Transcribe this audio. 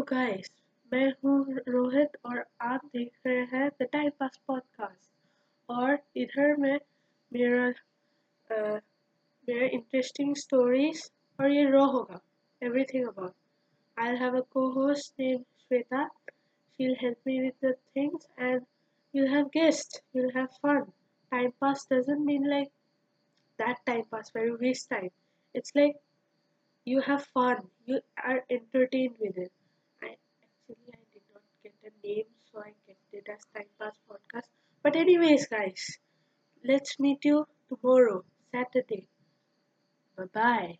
Hello guys मैं हूँ रोहित और आप देख रहे हैं द टाइम पास पॉडकास्ट और इधर में मेरा uh, मेरा इंटरेस्टिंग स्टोरीज और ये रो होगा everything about I'll have a co-host named Shweta. She'll help me with the things and you'll have guests. You'll have fun. Time pass doesn't mean like that time pass where you waste time. It's like you have fun. You are entertained with it. name, so I kept it as Time Pass Podcast. But anyways, guys, let's meet you tomorrow, Saturday. Bye bye.